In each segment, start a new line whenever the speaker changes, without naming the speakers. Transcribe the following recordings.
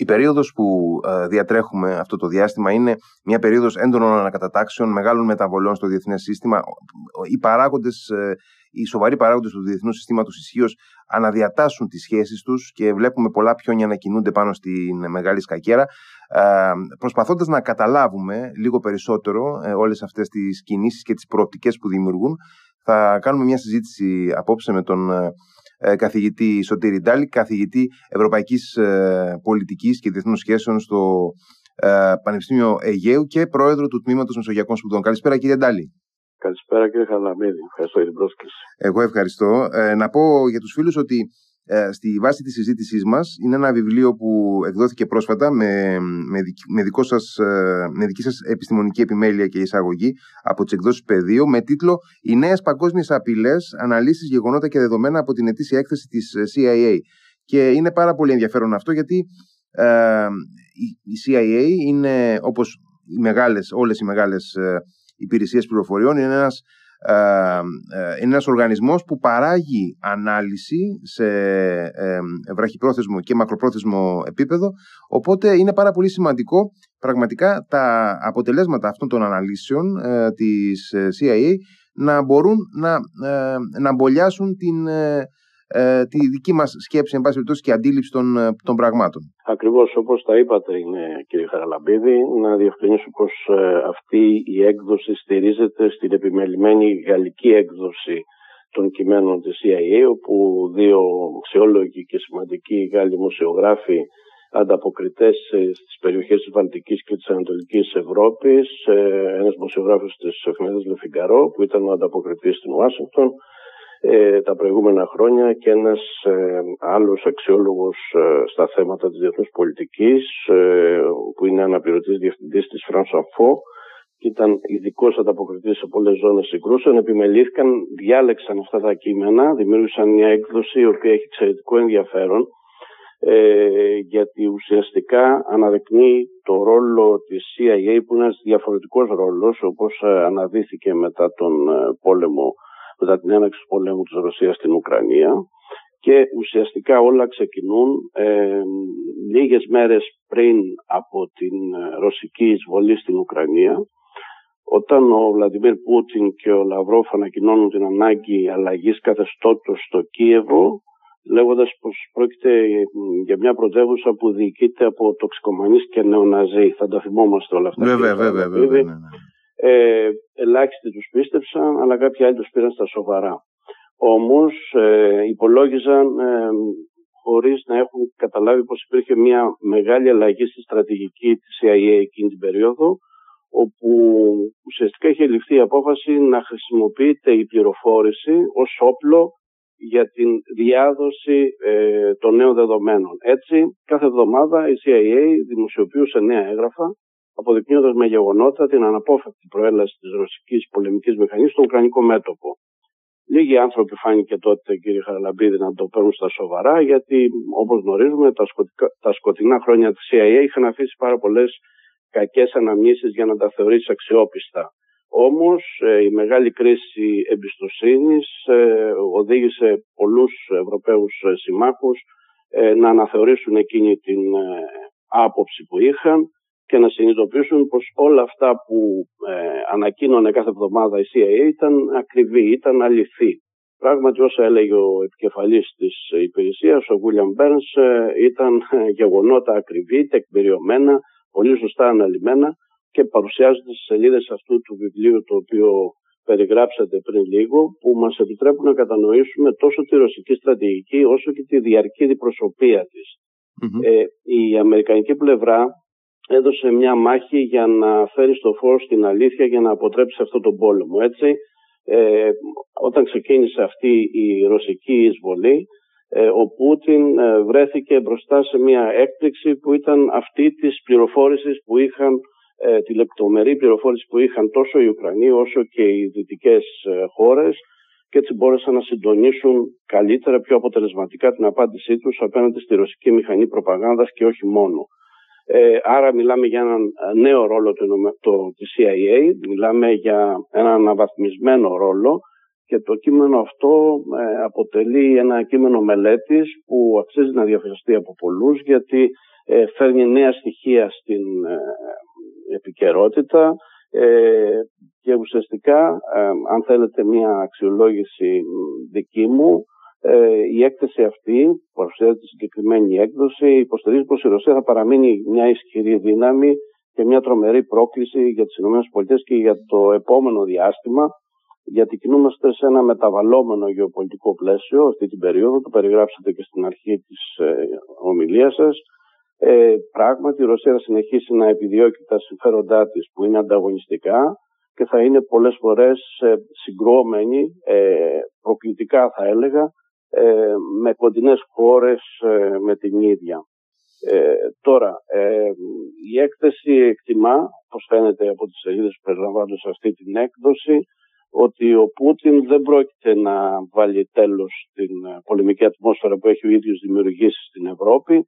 Η περίοδος που ε, διατρέχουμε αυτό το διάστημα είναι μια περίοδος έντονων ανακατατάξεων, μεγάλων μεταβολών στο διεθνές σύστημα. Οι παράγοντες, ε, οι σοβαροί παράγοντες του διεθνούς συστήματος ισχύως αναδιατάσσουν τις σχέσεις τους και βλέπουμε πολλά πιόνια να κινούνται πάνω στην μεγάλη σκακέρα ε, προσπαθώντας να καταλάβουμε λίγο περισσότερο όλες αυτές τις κινήσεις και τις προοπτικές που δημιουργούν θα κάνουμε μια συζήτηση απόψε με τον ε, καθηγητή Σωτήρη Ντάλη, καθηγητή Ευρωπαϊκής ε, Πολιτικής και Διεθνών Σχέσεων στο ε, Πανεπιστήμιο Αιγαίου και πρόεδρο του Τμήματος Μεσογειακών Σπουδών. Καλησπέρα κύριε Ντάλη.
Καλησπέρα κύριε Χαλαμίδη. Ευχαριστώ για την πρόσκληση.
Εγώ ευχαριστώ. να πω για τους φίλους ότι ε, στη βάση της συζήτησής μας είναι ένα βιβλίο που εκδόθηκε πρόσφατα με, με, με, δικό σας, ε, με δική σας επιστημονική επιμέλεια και εισαγωγή από τις εκδόσεις πεδίο με τίτλο «Οι νέες παγκόσμιες απειλές, αναλύσεις, γεγονότα και δεδομένα από την ετήσια έκθεση της ε, CIA». Και είναι πάρα πολύ ενδιαφέρον αυτό γιατί ε, η, CIA είναι όπως οι μεγάλες, όλες οι μεγάλες ε, υπηρεσίες πληροφοριών είναι ένας ε, ε, είναι ένας οργανισμός που παράγει ανάλυση σε ε, βραχυπρόθεσμο και μακροπρόθεσμο επίπεδο. Οπότε είναι πάρα πολύ σημαντικό πραγματικά τα αποτελέσματα αυτών των αναλύσεων της CIA να μπορούν να, να μπολιάσουν την ε, τη δική μας σκέψη, εν πάση περιπτώσει, και αντίληψη των, ε, των πραγμάτων.
Ακριβώς όπως τα είπατε, είναι, κύριε Χαραλαμπίδη, να διευκρινίσω πως ε, αυτή η έκδοση στηρίζεται στην επιμελημένη γαλλική έκδοση των κειμένων της CIA, όπου δύο αξιόλογοι και σημαντικοί Γάλλοι δημοσιογράφοι ανταποκριτές στις περιοχές της Βαλτικής και της Ανατολικής Ευρώπης, ένας δημοσιογράφος της εφημερίδας Λεφιγκαρό, που ήταν ο ανταποκριτής στην Ουάσιγκτον, ε, τα προηγούμενα χρόνια και ένας ε, άλλος αξιόλογος ε, στα θέματα της διεθνούς πολιτικής ε, που είναι αναπληρωτής διευθυντής της France Info και ήταν ειδικός ανταποκριτής σε πολλές ζώνες συγκρούσεων επιμελήθηκαν, διάλεξαν αυτά τα κείμενα δημιούργησαν μια έκδοση η οποία έχει εξαιρετικό ενδιαφέρον ε, γιατί ουσιαστικά αναδεικνύει το ρόλο της CIA που είναι ένας διαφορετικός ρόλος όπως αναδύθηκε μετά τον πόλεμο μετά την έναξη του πολέμου της Ρωσίας στην Ουκρανία και ουσιαστικά όλα ξεκινούν ε, λίγες μέρες πριν από την ε, ρωσική εισβολή στην Ουκρανία όταν ο Βλαντιμίρ Πούτιν και ο Λαυρόφ ανακοινώνουν την ανάγκη αλλαγής καθεστώτος στο Κίεβο λέγοντας πως πρόκειται για μια πρωτεύουσα που διοικείται από τοξικομανείς και νεοναζί. Θα τα θυμόμαστε όλα αυτά.
Βέβαια, βέβαια, βέβαια. Ναι, ναι.
Ε, ελάχιστοι τους πίστεψαν, αλλά κάποιοι άλλοι τους πήραν στα σοβαρά. Όμως ε, υπολόγιζαν ε, χωρίς να έχουν καταλάβει πως υπήρχε μια μεγάλη αλλαγή στη στρατηγική της CIA εκείνη την περίοδο, όπου ουσιαστικά είχε ληφθεί η απόφαση να χρησιμοποιείται η πληροφόρηση ως όπλο για την διάδοση ε, των νέων δεδομένων. Έτσι, κάθε εβδομάδα η CIA δημοσιοποιούσε νέα έγγραφα αποδεικνύοντας με γεγονότα την αναπόφευκτη προέλαση της ρωσικής πολεμικής μηχανής στο Ουκρανικό μέτωπο. Λίγοι άνθρωποι φάνηκε τότε, κύριε Χαραλαμπίδη, να το παίρνουν στα σοβαρά, γιατί όπως γνωρίζουμε, τα, τα σκοτεινά χρόνια της CIA είχαν αφήσει πάρα πολλές κακές αναμνήσεις για να τα θεωρήσει αξιόπιστα. Όμως ε, η μεγάλη κρίση εμπιστοσύνης ε, οδήγησε πολλούς Ευρωπαίους ε, συμμάχους να αναθεωρήσουν εκείνη την άποψη που είχαν και να συνειδητοποιήσουν πως όλα αυτά που ε, ανακοίνωνε κάθε εβδομάδα η CIA ήταν ακριβή, ήταν αληθή. Πράγματι όσα έλεγε ο επικεφαλής της υπηρεσίας, ο William Burns, ε, ήταν γεγονότα ακριβή, τεκμηριωμένα, πολύ σωστά αναλυμένα και παρουσιάζονται στις σελίδες αυτού του βιβλίου το οποίο περιγράψατε πριν λίγο, που μας επιτρέπουν να κατανοήσουμε τόσο τη ρωσική στρατηγική όσο και τη διαρκή διπροσωπεία της. Ε, η αμερικανική πλευρά έδωσε μια μάχη για να φέρει στο φως την αλήθεια για να αποτρέψει αυτό τον πόλεμο. Έτσι, ε, όταν ξεκίνησε αυτή η ρωσική εισβολή, ε, ο Πούτιν ε, βρέθηκε μπροστά σε μια έκπληξη που ήταν αυτή της πληροφόρησης που είχαν, ε, τη λεπτομερή πληροφόρηση που είχαν τόσο οι Ουκρανοί όσο και οι δυτικές ε, χώρες και έτσι μπόρεσαν να συντονίσουν καλύτερα, πιο αποτελεσματικά την απάντησή τους απέναντι στη ρωσική μηχανή προπαγάνδας και όχι μόνο. Ε, άρα μιλάμε για έναν ε, νέο ρόλο του, το, της CIA, μιλάμε για έναν αναβαθμισμένο ρόλο και το κείμενο αυτό ε, αποτελεί ένα κείμενο μελέτης που αξίζει να διαφερστεί από πολλούς γιατί φέρνει νέα στοιχεία στην επικαιρότητα και ουσιαστικά αν θέλετε μια αξιολόγηση δική μου η έκθεση αυτή που παρουσιάζεται τη συγκεκριμένη έκδοση υποστηρίζει πως η Ρωσία θα παραμείνει μια ισχυρή δύναμη και μια τρομερή πρόκληση για τις ΗΠΑ και για το επόμενο διάστημα γιατί κινούμαστε σε ένα μεταβαλλόμενο γεωπολιτικό πλαίσιο αυτή την περίοδο, το περιγράψατε και στην αρχή της ε, ομιλίας σας. Ε, πράγματι η Ρωσία θα συνεχίσει να επιδιώκει τα συμφέροντά της που είναι ανταγωνιστικά και θα είναι πολλές φορές ε, συγκρόμενη, ε, προκλητικά θα έλεγα, ε, με κοντινές χώρες ε, με την ίδια. Ε, τώρα, ε, η έκθεση εκτιμά, όπως φαίνεται από τις σελίδες που περιλαμβάνονται σε αυτή την έκδοση, ότι ο Πούτιν δεν πρόκειται να βάλει τέλος στην ε, πολεμική ατμόσφαιρα που έχει ο ίδιος δημιουργήσει στην Ευρώπη.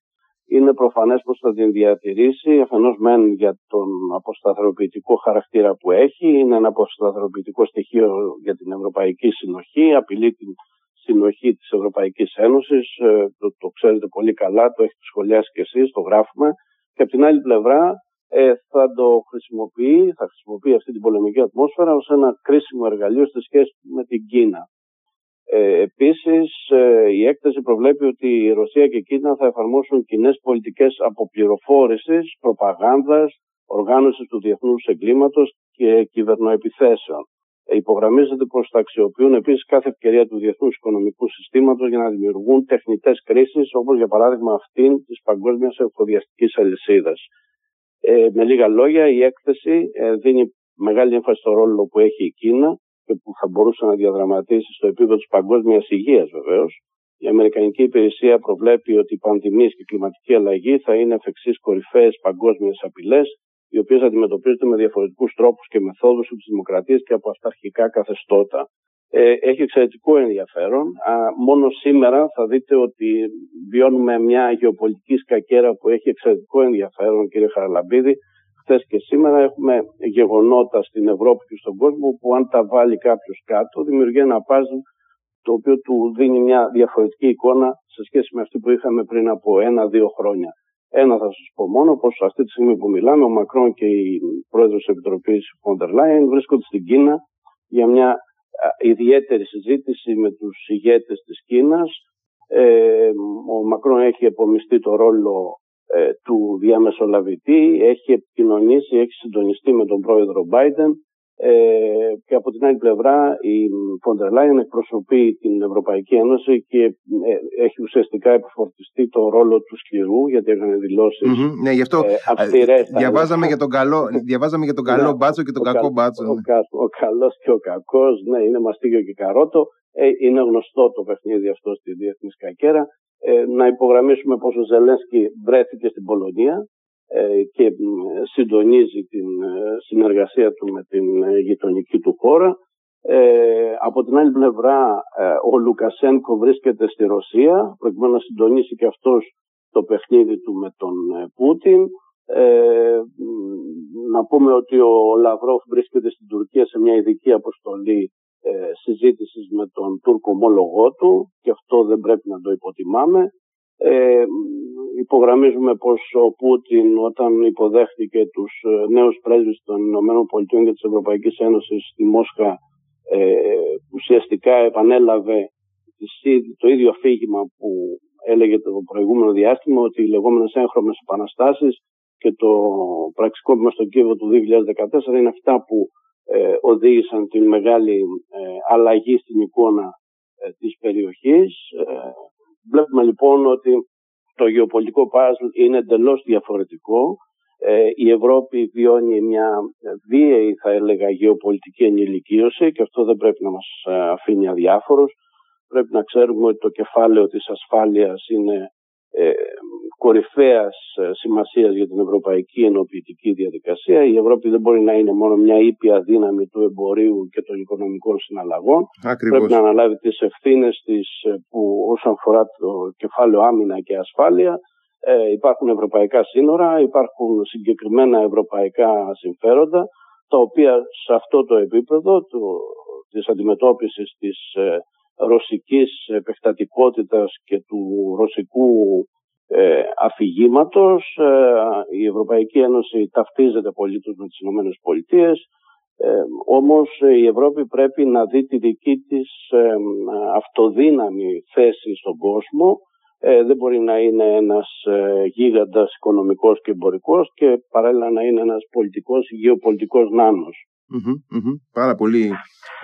Είναι προφανές πως θα την διατηρήσει, αφενός μεν για τον αποσταθεροποιητικό χαρακτήρα που έχει, είναι ένα αποσταθεροποιητικό στοιχείο για την Ευρωπαϊκή Συνοχή, απειλεί την συνοχή της Ευρωπαϊκής Ένωσης, ε, το, το ξέρετε πολύ καλά, το έχετε σχολιάσει και εσείς, το γράφουμε. Και από την άλλη πλευρά ε, θα το χρησιμοποιεί, θα χρησιμοποιεί αυτή την πολεμική ατμόσφαιρα ως ένα κρίσιμο εργαλείο στη σχέση με την Κίνα. Ε, επίσης, ε, η έκθεση προβλέπει ότι η Ρωσία και η Κίνα θα εφαρμόσουν κοινές πολιτικές αποπληροφόρησης, προπαγάνδας, οργάνωσης του διεθνούς εγκλήματος και κυβερνοεπιθέσεων. Υπογραμμίζεται πως θα αξιοποιούν επίσης κάθε ευκαιρία του διεθνούς οικονομικού συστήματος για να δημιουργούν τεχνητές κρίσεις, όπως για παράδειγμα αυτήν της παγκόσμιας εφοδιαστικής αλυσίδας. Ε, με λίγα λόγια, η έκθεση ε, δίνει μεγάλη έμφαση στο ρόλο που έχει η Κίνα και που θα μπορούσε να διαδραματίσει στο επίπεδο της παγκόσμιας υγείας βεβαίως. Η Αμερικανική Υπηρεσία προβλέπει ότι οι πανδημίε και η κλιματική αλλαγή θα είναι εφ' εξής κορυφαίες παγκόσμιες απειλές οι οποίες αντιμετωπίζονται με διαφορετικούς τρόπους και μεθόδους από τις δημοκρατίες και από αυταρχικά καθεστώτα. Ε, έχει εξαιρετικό ενδιαφέρον. Α, μόνο σήμερα θα δείτε ότι βιώνουμε μια γεωπολιτική σκακέρα που έχει εξαιρετικό ενδιαφέρον, κύριε Χαραλαμπίδη. Χθες και σήμερα έχουμε γεγονότα στην Ευρώπη και στον κόσμο που αν τα βάλει κάποιος κάτω δημιουργεί ένα πάζλ το οποίο του δίνει μια διαφορετική εικόνα σε σχέση με αυτή που είχαμε πριν από ένα-δύο χρόνια. Ένα θα σας πω μόνο, πως αυτή τη στιγμή που μιλάμε, ο Μακρόν και η πρόεδρος της Επιτροπής Φόντερ Λάιν βρίσκονται στην Κίνα για μια ιδιαίτερη συζήτηση με τους ηγέτες της Κίνας. Ε, ο Μακρόν έχει επομιστεί το ρόλο ε, του διαμεσολαβητή, έχει επικοινωνήσει, έχει συντονιστεί με τον πρόεδρο Biden ε, και από την άλλη πλευρά η Φόντερ Λάιν εκπροσωπεί την Ευρωπαϊκή Ένωση και ε, έχει ουσιαστικά επιφορτιστεί το ρόλο του σκληρού γιατί έκανε δηλώσεις. Mm-hmm,
ναι, γι' αυτό ε, διαβάζαμε, για τον καλό, διαβάζαμε για τον καλό ναι, μπάτσο και τον κακό μπάτσο.
Ο, ναι. ο, ο καλός και ο κακός, ναι, είναι μαστίγιο και καρότο. Ε, είναι γνωστό το παιχνίδι αυτό στη διεθνής κακέρα. Ε, να υπογραμμίσουμε πως ο Ζελένσκι βρέθηκε στην Πολωνία ε, και συντονίζει την ε, συνεργασία του με την ε, γειτονική του χώρα. από την άλλη πλευρά ο Λουκασένκο βρίσκεται στη Ρωσία προκειμένου να συντονίσει και αυτός το παιχνίδι του με τον Πούτιν. να πούμε ότι ο Λαυρόφ βρίσκεται στην Τουρκία σε μια ειδική αποστολή συζήτησης με τον Τούρκο ομόλογό του και αυτό δεν πρέπει να το υποτιμάμε. Ε, υπογραμμίζουμε πως ο Πούτιν όταν υποδέχτηκε τους ε, νέους πρέσβεις των Ηνωμένων Πολιτειών και της Ευρωπαϊκής Ένωσης στη Μόσχα ε, ουσιαστικά επανέλαβε το ίδιο αφήγημα που έλεγε το προηγούμενο διάστημα ότι οι λεγόμενες έγχρωμες επαναστάσεις και το πραξικόπημα στο Κίεβο του 2014 είναι αυτά που ε, οδήγησαν την μεγάλη ε, αλλαγή στην εικόνα ε, της περιοχής. Βλέπουμε λοιπόν ότι το γεωπολιτικό πάζλ είναι εντελώς διαφορετικό. Ε, η Ευρώπη βιώνει μια βίαιη θα έλεγα γεωπολιτική ενηλικίωση και αυτό δεν πρέπει να μας ε, αφήνει αδιάφορος. Πρέπει να ξέρουμε ότι το κεφάλαιο της ασφάλειας είναι ε, κορυφαίας ε, σημασίας για την ευρωπαϊκή ενοποιητική διαδικασία. Η Ευρώπη δεν μπορεί να είναι μόνο μια ήπια δύναμη του εμπορίου και των οικονομικών συναλλαγών.
Ακριβώς.
Πρέπει να αναλάβει τις ευθύνες της ε, που όσον αφορά το κεφάλαιο άμυνα και ασφάλεια ε, υπάρχουν ευρωπαϊκά σύνορα, υπάρχουν συγκεκριμένα ευρωπαϊκά συμφέροντα τα οποία σε αυτό το επίπεδο το, της αντιμετώπισης της ρωσικής επεκτατικότητας και του ρωσικού ε, αφηγήματος. Ε, η Ευρωπαϊκή Ένωση ταυτίζεται πολύ με τις Ηνωμένες Πολιτείες. Ε, όμως η Ευρώπη πρέπει να δει τη δική της ε, αυτοδύναμη θέση στον κόσμο. Ε, δεν μπορεί να είναι ένας ε, γίγαντας οικονομικός και εμπορικός και παράλληλα να είναι ένας πολιτικός γεωπολιτικός νάνος.
Πάρα πολύ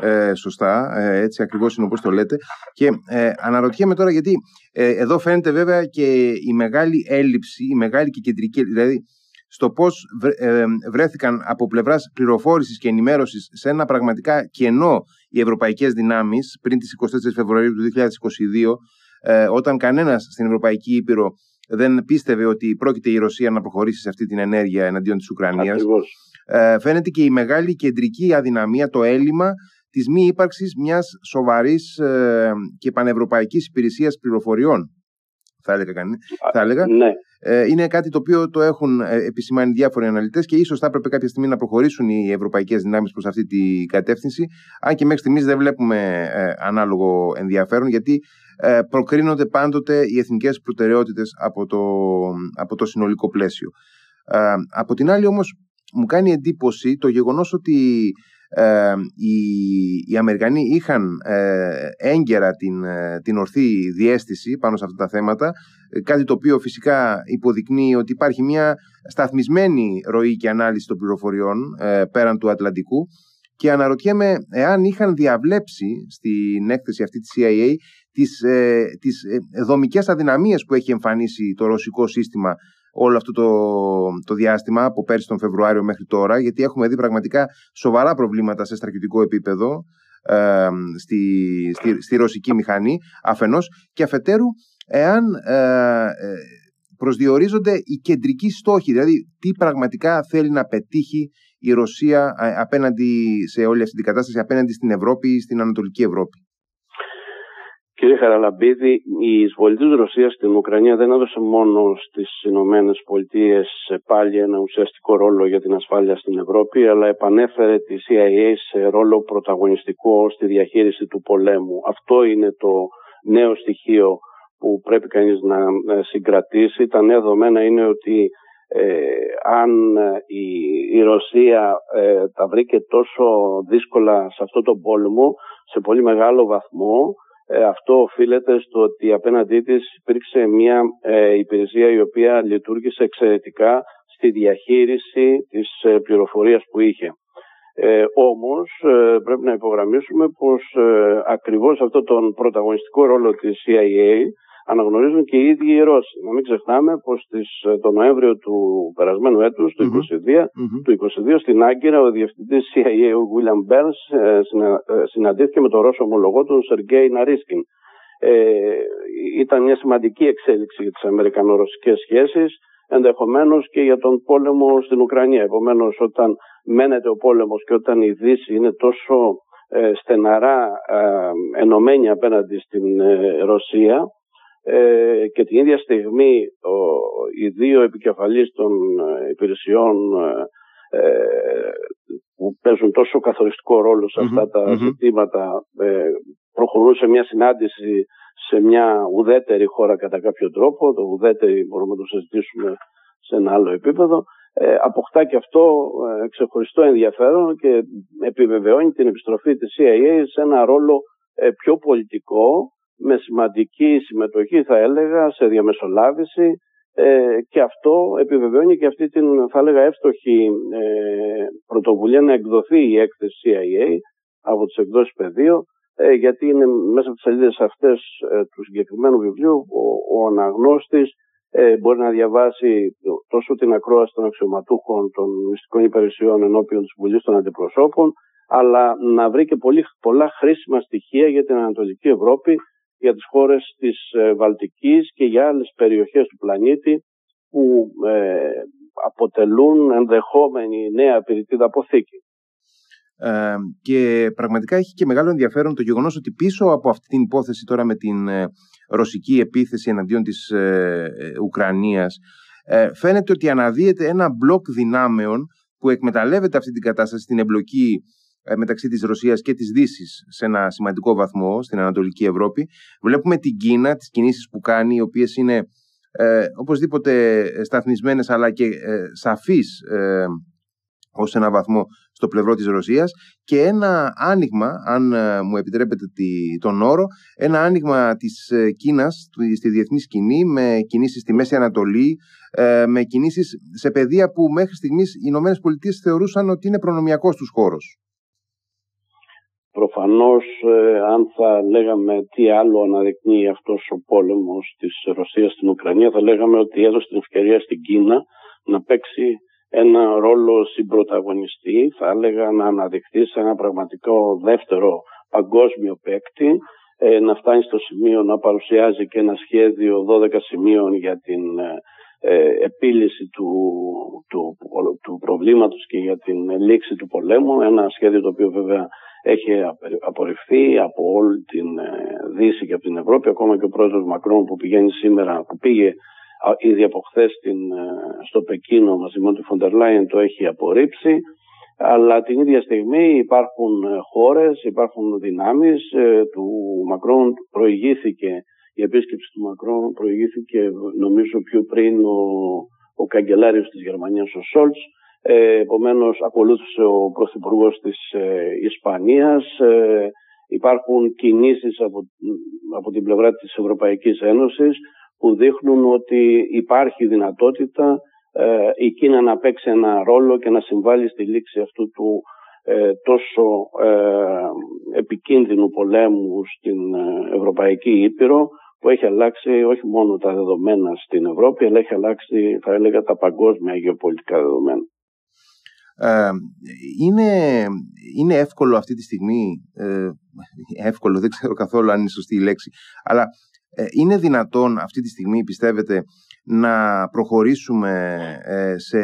ε, σωστά, ε, έτσι ακριβώς είναι όπως το λέτε. Και ε, αναρωτιέμαι τώρα γιατί ε, εδώ φαίνεται βέβαια και η μεγάλη έλλειψη, η μεγάλη και κεντρική, δηλαδή στο πώς βρέθηκαν από πλευράς πληροφόρησης και ενημέρωσης σε ένα πραγματικά κενό οι ευρωπαϊκές δυνάμεις πριν τις 24 Φεβρουαρίου του 2022 όταν κανένας στην Ευρωπαϊκή Ήπειρο δεν πίστευε ότι πρόκειται η Ρωσία να προχωρήσει σε αυτή την ενέργεια εναντίον της Ουκρανίας. Ε, φαίνεται και η μεγάλη κεντρική αδυναμία, το έλλειμμα της μη ύπαρξης μιας σοβαρής ε, και πανευρωπαϊκής υπηρεσίας πληροφοριών. Θα έλεγα, θα έλεγα.
Ναι.
Ε, είναι κάτι το οποίο το έχουν ε, επισημάνει διάφοροι αναλυτές και ίσως θα έπρεπε κάποια στιγμή να προχωρήσουν οι ευρωπαϊκές δυνάμεις προς αυτή την κατεύθυνση. Αν και μέχρι στιγμής δεν βλέπουμε ε, ανάλογο ενδιαφέρον, γιατί ε, προκρίνονται πάντοτε οι εθνικές προτεραιότητες από το, από το συνολικό πλαίσιο. Ε, από την άλλη, όμως, μου κάνει εντύπωση το γεγονός ότι ε, οι, οι Αμερικανοί είχαν ε, έγκαιρα την, ε, την ορθή διέστηση πάνω σε αυτά τα θέματα ε, κάτι το οποίο φυσικά υποδεικνύει ότι υπάρχει μια σταθμισμένη ροή και ανάλυση των πληροφοριών πέραν του Ατλαντικού. Και αναρωτιέμαι εάν είχαν διαβλέψει στην έκθεση αυτή της CIA τις, ε, τις δομικές αδυναμίες που έχει εμφανίσει το ρωσικό σύστημα όλο αυτό το, το διάστημα από πέρσι τον Φεβρουάριο μέχρι τώρα, γιατί έχουμε δει πραγματικά σοβαρά προβλήματα σε στρατιωτικό επίπεδο ε, στη, στη, στη, ρωσική μηχανή, αφενός, και αφετέρου, εάν ε, ε, προσδιορίζονται οι κεντρικοί στόχοι, δηλαδή τι πραγματικά θέλει να πετύχει η Ρωσία ε, απέναντι σε όλη αυτή την κατάσταση, απέναντι στην Ευρώπη ή στην Ανατολική Ευρώπη.
Κύριε Χαραλαμπίδη, η εισβολή της Ρωσίας στην Ουκρανία δεν έδωσε μόνο στις Ηνωμένες Πολιτείες πάλι ένα ουσιαστικό ρόλο για την ασφάλεια στην Ευρώπη, αλλά επανέφερε τη CIA σε ρόλο πρωταγωνιστικό στη διαχείριση του πολέμου. Αυτό είναι το νέο στοιχείο που πρέπει κανείς να συγκρατήσει. Τα νέα δεδομένα είναι ότι ε, αν η, Ρωσία ε, τα βρήκε τόσο δύσκολα σε αυτό το πόλεμο, σε πολύ μεγάλο βαθμό, ε, αυτό οφείλεται στο ότι απέναντί της υπήρξε μια ε, υπηρεσία η οποία λειτουργήσε εξαιρετικά στη διαχείριση της ε, πληροφορίας που είχε. Ε, όμως πρέπει να υπογραμμίσουμε πως ακριβώς αυτό τον πρωταγωνιστικό ρόλο της CIA αναγνωρίζουν και οι ίδιοι οι Ρώσοι. Να μην ξεχνάμε πως ε, το Νοέμβριο του περασμένου έτους, του 2022, του στην Άγκυρα, ο διευθυντής CIA, ο William Burns, ε, ε, συναντήθηκε με τον Ρώσο ομολογό του, Σεργέη Ναρίσκιν. Ε, ήταν μια σημαντική εξέλιξη για τις αμερικανο-ρωσικές σχέσεις, ενδεχομένως και για τον πόλεμο στην Ουκρανία. Επομένως, όταν μένεται ο πόλεμος και όταν η Δύση είναι τόσο στεναρά ενωμένη απέναντι στην Ρωσία, ε, και την ίδια στιγμή ο, οι δύο επικεφαλείς των ε, υπηρεσιών ε, που παίζουν τόσο καθοριστικό ρόλο σε αυτα τα ζητήματα ε, προχωρούν σε μια συνάντηση σε μια ουδέτερη χώρα κατά κάποιο τρόπο. Το ουδέτερη μπορούμε να το συζητήσουμε σε ένα άλλο επίπεδο. Ε, αποκτά και αυτό ε, ξεχωριστό ενδιαφέρον και επιβεβαιώνει την επιστροφή της CIA σε ένα ρόλο πιο πολιτικό με σημαντική συμμετοχή θα έλεγα σε διαμεσολάβηση ε, και αυτό επιβεβαιώνει και αυτή την θα έλεγα εύστοχη ε, πρωτοβουλία να εκδοθεί η έκθεση CIA από τις εκδόσεις πεδίο ε, γιατί είναι μέσα από τις σελίδες αυτές ε, του συγκεκριμένου βιβλίου ο, ο αναγνώστης ε, μπορεί να διαβάσει τόσο την ακρόαση των αξιωματούχων των μυστικών υπηρεσιών ενώπιον της Βουλής των Αντιπροσώπων αλλά να βρει και πολύ, πολλά χρήσιμα στοιχεία για την Ανατολική Ευρώπη για τις χώρες της ε, Βαλτικής και για άλλες περιοχές του πλανήτη που ε, αποτελούν ενδεχόμενη νέα πυρητήδα αποθήκη.
Ε, και πραγματικά έχει και μεγάλο ενδιαφέρον το γεγονός ότι πίσω από αυτή την υπόθεση τώρα με την ε, ρωσική επίθεση εναντίον της ε, Ουκρανίας φαίνεται ότι αναδύεται ένα μπλοκ δυνάμεων που εκμεταλλεύεται αυτή την κατάσταση, την εμπλοκή ε, μεταξύ της Ρωσίας και της Δύσης σε ένα σημαντικό βαθμό στην Ανατολική Ευρώπη. Βλέπουμε την Κίνα, τις κινήσεις που κάνει, οι οποίες είναι ε, οπωσδήποτε σταθμισμένες αλλά και ε, σαφείς ε, ως ένα βαθμό στο πλευρό της Ρωσίας και ένα άνοιγμα, αν ε, μου επιτρέπετε τον όρο, ένα άνοιγμα της ε, Κίνας στη διεθνή σκηνή με κινήσεις στη Μέση Ανατολή, με κινήσεις σε πεδία που μέχρι στιγμής οι Ηνωμένες Πολιτείες θεωρούσαν ότι είναι προνομιακός τους χώρος.
Προφανώς ε, αν θα λέγαμε τι άλλο αναδεικνύει αυτός ο πόλεμος της Ρωσίας στην Ουκρανία θα λέγαμε ότι έδωσε την ευκαιρία στην Κίνα να παίξει ένα ρόλο συμπροταγωνιστή θα έλεγα να αναδειχθεί σε ένα πραγματικό δεύτερο παγκόσμιο παίκτη ε, να φτάνει στο σημείο να παρουσιάζει και ένα σχέδιο 12 σημείων για την ε, επίλυση του, του, του προβλήματος και για την λήξη του πολέμου. Ένα σχέδιο το οποίο βέβαια έχει απορριφθεί από όλη την ε, Δύση και από την Ευρώπη, ακόμα και ο πρόεδρος Μακρόν που πηγαίνει σήμερα, που πήγε ήδη από χθες ε, στο Πεκίνο μαζί με τον Φοντερ Λάιεν το έχει απορρίψει. Αλλά την ίδια στιγμή υπάρχουν ε, χώρες, υπάρχουν δυνάμεις. Του Μακρόν προηγήθηκε, η επίσκεψη του Μακρόν προηγήθηκε νομίζω πιο πριν ο, ο καγκελάριος της Γερμανίας ο Σόλτς ε, επομένως ακολούθησε ο Πρωθυπουργός της ε, Ισπανίας. Ε, υπάρχουν κινήσεις από, από την πλευρά της Ευρωπαϊκής Ένωσης που δείχνουν ότι υπάρχει δυνατότητα ε, η Κίνα να παίξει ένα ρόλο και να συμβάλλει στη λήξη αυτού του ε, τόσο επικίνδυνου πολέμου στην Ευρωπαϊκή Ήπειρο που έχει αλλάξει όχι μόνο τα δεδομένα στην Ευρώπη αλλά έχει αλλάξει θα έλεγα τα παγκόσμια γεωπολιτικά δεδομένα.
Ε, είναι, είναι εύκολο αυτή τη στιγμή, ε, εύκολο δεν ξέρω καθόλου αν είναι σωστή η λέξη, αλλά ε, είναι δυνατόν αυτή τη στιγμή πιστεύετε να προχωρήσουμε σε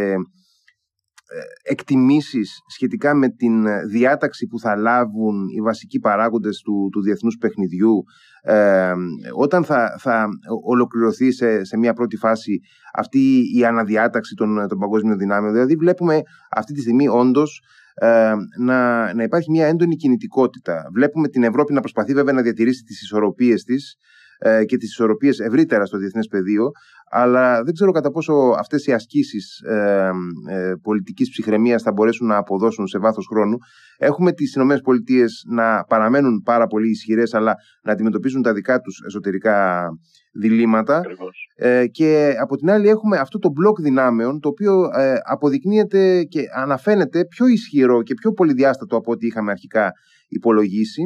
εκτιμήσεις σχετικά με την διάταξη που θα λάβουν οι βασικοί παράγοντες του, του διεθνούς παιχνιδιού ε, όταν θα, θα ολοκληρωθεί σε, σε μια πρώτη φάση αυτή η αναδιάταξη των, των παγκόσμιων δυνάμεων. Δηλαδή βλέπουμε αυτή τη στιγμή όντως ε, να, να υπάρχει μια έντονη κινητικότητα. Βλέπουμε την Ευρώπη να προσπαθεί βέβαια να διατηρήσει τις ισορροπίες της ε, και τις ισορροπίες ευρύτερα στο διεθνές πεδίο, αλλά δεν ξέρω κατά πόσο αυτές οι ασκήσεις ε, ε, πολιτικής ψυχραιμίας θα μπορέσουν να αποδώσουν σε βάθος χρόνου. Έχουμε τις ΗΠΑ να παραμένουν πάρα πολύ ισχυρές, αλλά να αντιμετωπίζουν τα δικά τους εσωτερικά διλήμματα. Ε, και από την άλλη έχουμε αυτό το μπλοκ δυνάμεων, το οποίο ε, αποδεικνύεται και αναφαίνεται πιο ισχυρό και πιο πολυδιάστατο από ό,τι είχαμε αρχικά υπολογίσει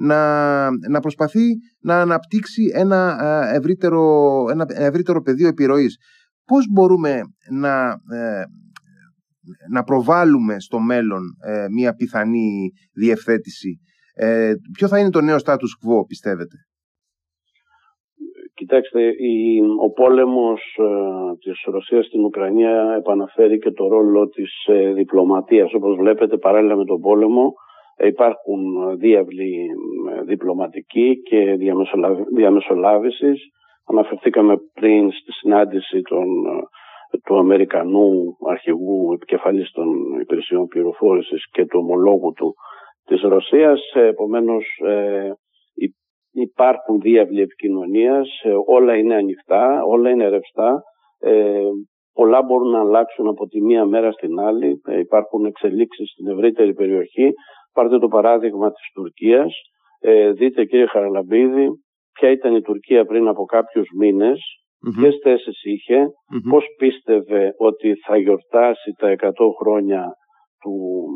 να, να προσπαθεί να αναπτύξει ένα ευρύτερο, ένα ευρύτερο πεδίο επιρροής. Πώς μπορούμε να, ε, να προβάλλουμε στο μέλλον ε, μια πιθανή διευθέτηση; Ε, ποιο θα είναι το νέο status quo πιστεύετε;
Κοιτάξτε, η, ο πόλεμος ε, της Ρωσίας στην Ουκρανία επαναφέρει και το ρόλο της ε, διπλωματίας. Όπως βλέπετε παράλληλα με τον πόλεμο Υπάρχουν διάβλοι διπλωματικοί και διαμεσολάβησης. Αναφερθήκαμε πριν στη συνάντηση των, του Αμερικανού αρχηγού επικεφαλής των υπηρεσιών πληροφόρησης και του ομολόγου του της Ρωσίας. Επομένως ε, υπάρχουν διάβλοι επικοινωνίας, ε, όλα είναι ανοιχτά, όλα είναι ρευστά. Ε, πολλά μπορούν να αλλάξουν από τη μία μέρα στην άλλη. υπάρχουν εξελίξεις στην ευρύτερη περιοχή. Πάρτε το παράδειγμα της Τουρκίας. Ε, δείτε κύριε Χαραλαμπίδη ποια ήταν η Τουρκία πριν από κάποιους μήνες, mm-hmm. ποιες θέσεις είχε, πώς πίστευε ότι θα γιορτάσει τα 100 χρόνια του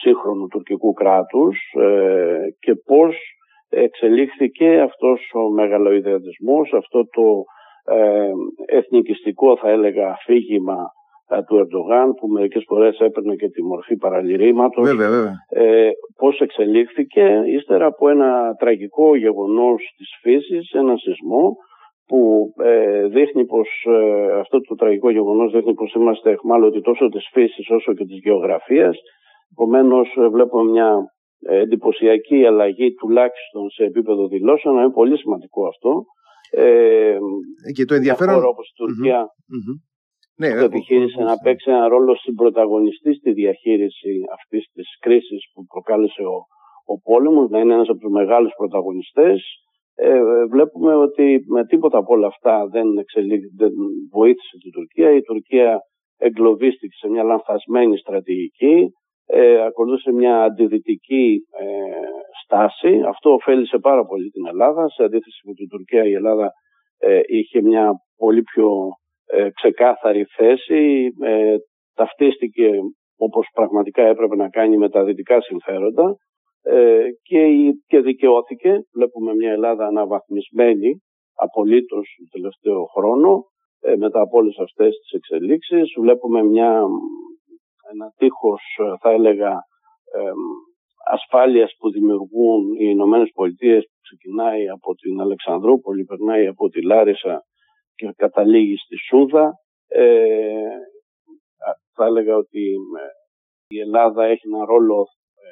σύγχρονου τουρκικού κράτους ε, και πώς εξελίχθηκε αυτός ο μεγαλοειδεατισμός, αυτό το ε, εθνικιστικό θα έλεγα αφήγημα ε, του Ερντογάν που μερικές φορές έπαιρνε και τη μορφή παραλυρήματος.
Βέβαια, βέβαια.
Ε, πώς εξελίχθηκε. Ύστερα από ένα τραγικό γεγονός της φύσης, ένα σεισμό που ε, δείχνει πως ε, αυτό το τραγικό γεγονός δείχνει πως είμαστε εχμάλωτοι τόσο της φύσης όσο και της γεωγραφίας. Επομένως, βλέπουμε μια εντυπωσιακή αλλαγή τουλάχιστον σε επίπεδο δηλώσεων. Είναι πολύ σημαντικό αυτό.
Ε, και το ενδιαφέρον...
Χώρα όπως η τουρκια ναι, που επιχείρησε να παίξει ένα ρόλο συμπροταγωνιστή στη διαχείριση αυτής της κρίσης που προκάλεσε ο, ο πόλεμος, να είναι ένας από τους μεγάλους πρωταγωνιστές. βλέπουμε ότι με τίποτα από όλα αυτά δεν, δεν βοήθησε την Τουρκία. Η Τουρκία εγκλωβίστηκε σε μια λανθασμένη στρατηγική, ε, ακολούθησε μια αντιδυτική ε, στάση. Αυτό ωφέλησε πάρα πολύ την Ελλάδα. Σε αντίθεση με την Τουρκία η Ελλάδα ε, είχε μια πολύ πιο ε, ξεκάθαρη θέση. Ε, ταυτίστηκε όπως πραγματικά έπρεπε να κάνει με τα δυτικά συμφέροντα και, και δικαιώθηκε. Βλέπουμε μια Ελλάδα αναβαθμισμένη απολύτως το τελευταίο χρόνο μετά από όλες αυτές τις εξελίξεις. Βλέπουμε μια, ένα τείχος θα έλεγα ασφάλειας που δημιουργούν οι Ηνωμένες Πολιτείες που ξεκινάει από την Αλεξανδρούπολη, περνάει από τη Λάρισα και καταλήγει στη Σούδα. Ε, θα έλεγα ότι ε, η Ελλάδα έχει ένα ρόλο ε,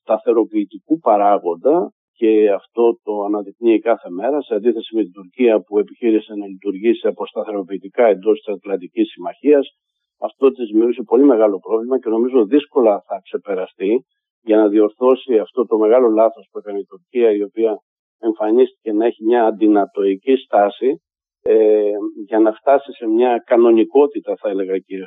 σταθεροποιητικού παράγοντα και αυτό το αναδεικνύει κάθε μέρα σε αντίθεση με την Τουρκία που επιχείρησε να λειτουργήσει αποσταθεροποιητικά εντός της Ατλαντικής Συμμαχίας αυτό της δημιούργησε πολύ μεγάλο πρόβλημα και νομίζω δύσκολα θα ξεπεραστεί για να διορθώσει αυτό το μεγάλο λάθος που έκανε η Τουρκία η οποία εμφανίστηκε να έχει μια αντινατοϊκή στάση ε, για να φτάσει σε μια κανονικότητα θα έλεγα κύριε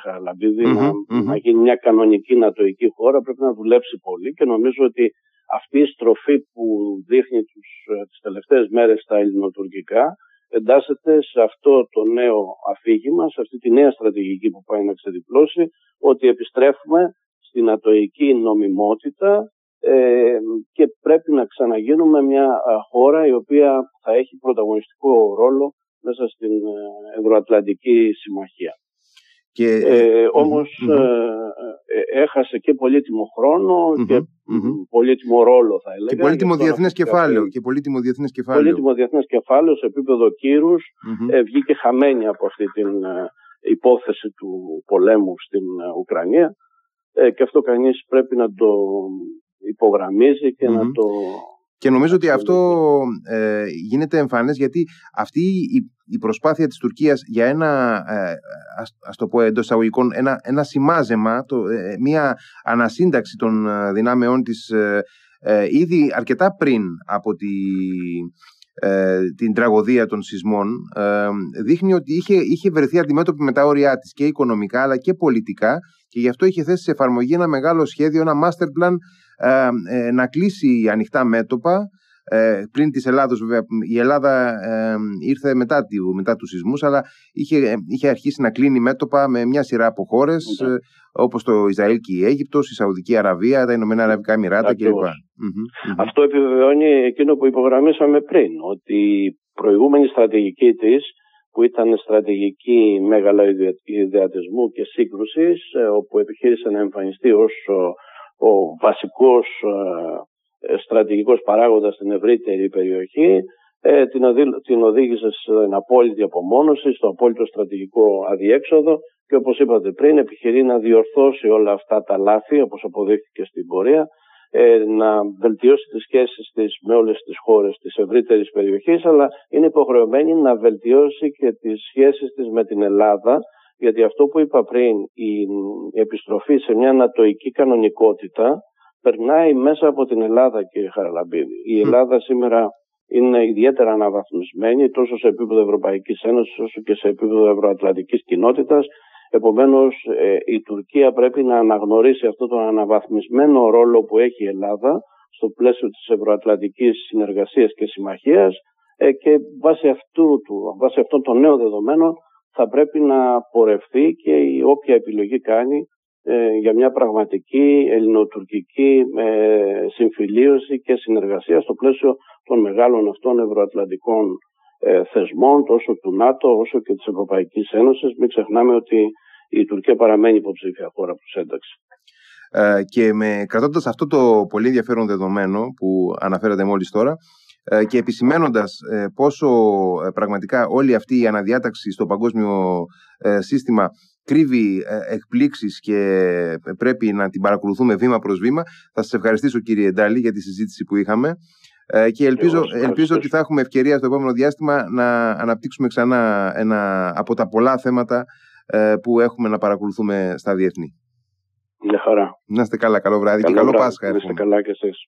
να, να γίνει μια κανονική νατοϊκή χώρα πρέπει να δουλέψει πολύ και νομίζω ότι αυτή η στροφή που δείχνει τους, ε, τις τελευταίες μέρες στα ελληνοτουρκικά εντάσσεται σε αυτό το νέο αφήγημα, σε αυτή τη νέα στρατηγική που πάει να ξεδιπλώσει, ότι επιστρέφουμε στην ατοική νομιμότητα ε, και πρέπει να ξαναγίνουμε μια χώρα η οποία θα έχει πρωταγωνιστικό ρόλο μέσα στην ε, Ευρωατλαντική Συμμαχία. Και, ε, ομως ε, έχασε και πολύτιμο και πολύτιμο ρόλο θα έλεγα.
Και πολύτιμο διεθνές κεφάλαιο. Και πολύτιμο διεθνές κεφάλαιο.
Πολύτιμο διεθνές κεφάλαιο σε επίπεδο κύρους βγήκε χαμένη από αυτή την υπόθεση του πολέμου στην Ουκρανία και αυτό κανείς πρέπει να το υπογραμμίζει και να το
και νομίζω ότι αυτό ε, γίνεται εμφανές γιατί αυτή η, προσπάθεια της Τουρκίας για ένα, ε, ας, το πω εντός εισαγωγικών, ένα, ένα σημάζεμα, το, ε, μια ανασύνταξη των ε, δυνάμεών της ήδη αρκετά πριν από τη, την τραγωδία των σεισμών δείχνει ότι είχε, είχε βρεθεί αντιμέτωπη με τα όρια της και οικονομικά αλλά και πολιτικά και γι' αυτό είχε θέσει σε εφαρμογή ένα μεγάλο σχέδιο, ένα master plan ε, ε, να κλείσει ανοιχτά μέτωπα ε, πριν της Ελλάδος βέβαια η Ελλάδα ήρθε μετά, του, μετά τους σεισμούς αλλά είχε, είχε αρχίσει να κλείνει μέτωπα με μια σειρά από χώρες mm όπως το Ισραήλ και η Αίγυπτος, η Σαουδική Αραβία, τα Ηνωμένα Αραβικά Εμμυράτα κλπ.
Αυτό επιβεβαιώνει εκείνο που υπογραμμίσαμε πριν ότι η προηγούμενη στρατηγική της που ήταν στρατηγική μεγάλα ιδεατισμού και σύγκρουσης όπου επιχείρησε να εμφανιστεί ως ο βασικός ε, ε, στρατηγικός παράγοντας στην ευρύτερη περιοχή ε, την οδήγησε στην απόλυτη απομόνωση, στο απόλυτο στρατηγικό αδιέξοδο και όπως είπατε πριν επιχειρεί να διορθώσει όλα αυτά τα λάθη όπως αποδείχθηκε στην πορεία να βελτιώσει τις σχέσεις της με όλες τις χώρες της ευρύτερης περιοχής αλλά είναι υποχρεωμένη να βελτιώσει και τις σχέσεις της με την Ελλάδα γιατί αυτό που είπα πριν, η επιστροφή σε μια ανατοϊκή κανονικότητα περνάει μέσα από την Ελλάδα κύριε Χαραλαμπίδη. Η Ελλάδα σήμερα είναι ιδιαίτερα αναβαθμισμένη τόσο σε επίπεδο Ευρωπαϊκής Ένωσης όσο και σε επίπεδο Ευρωατλαντικής Κοινότητας. Επομένως ε, η Τουρκία πρέπει να αναγνωρίσει αυτό τον αναβαθμισμένο ρόλο που έχει η Ελλάδα στο πλαίσιο της Ευρωατλαντικής Συνεργασίας και Συμμαχίας ε, και βάσει, αυτού, βάσει αυτών των νέων δεδομένων θα πρέπει να πορευτεί και η όποια επιλογή κάνει ε, για μια πραγματική ελληνοτουρκική ε, συμφιλίωση και συνεργασία στο πλαίσιο των μεγάλων αυτών ευρωατλαντικών ε, θεσμών τόσο του ΝΑΤΟ όσο και της Ευρωπαϊκής Ένωσης. Μην ξεχνάμε ότι η Τουρκία παραμένει υποψήφια χώρα προς ένταξη.
και με, κρατώντας αυτό το πολύ ενδιαφέρον δεδομένο που αναφέρατε μόλις τώρα, ε, και επισημένοντας ε, πόσο ε, πραγματικά όλη αυτή η αναδιάταξη στο παγκόσμιο σύστημα κρύβει εκπλήξεις και πρέπει να την παρακολουθούμε βήμα προς βήμα. Θα σας ευχαριστήσω κύριε Ντάλη για τη συζήτηση που είχαμε και ελπίζω, ελπίζω ότι θα έχουμε ευκαιρία στο επόμενο διάστημα να αναπτύξουμε ξανά ένα από τα πολλά θέματα που έχουμε να παρακολουθούμε στα διεθνή.
Μια χαρά.
Να είστε καλά, καλό βράδυ καλό και καλό Πάσχα.
Να είστε καλά και εσείς.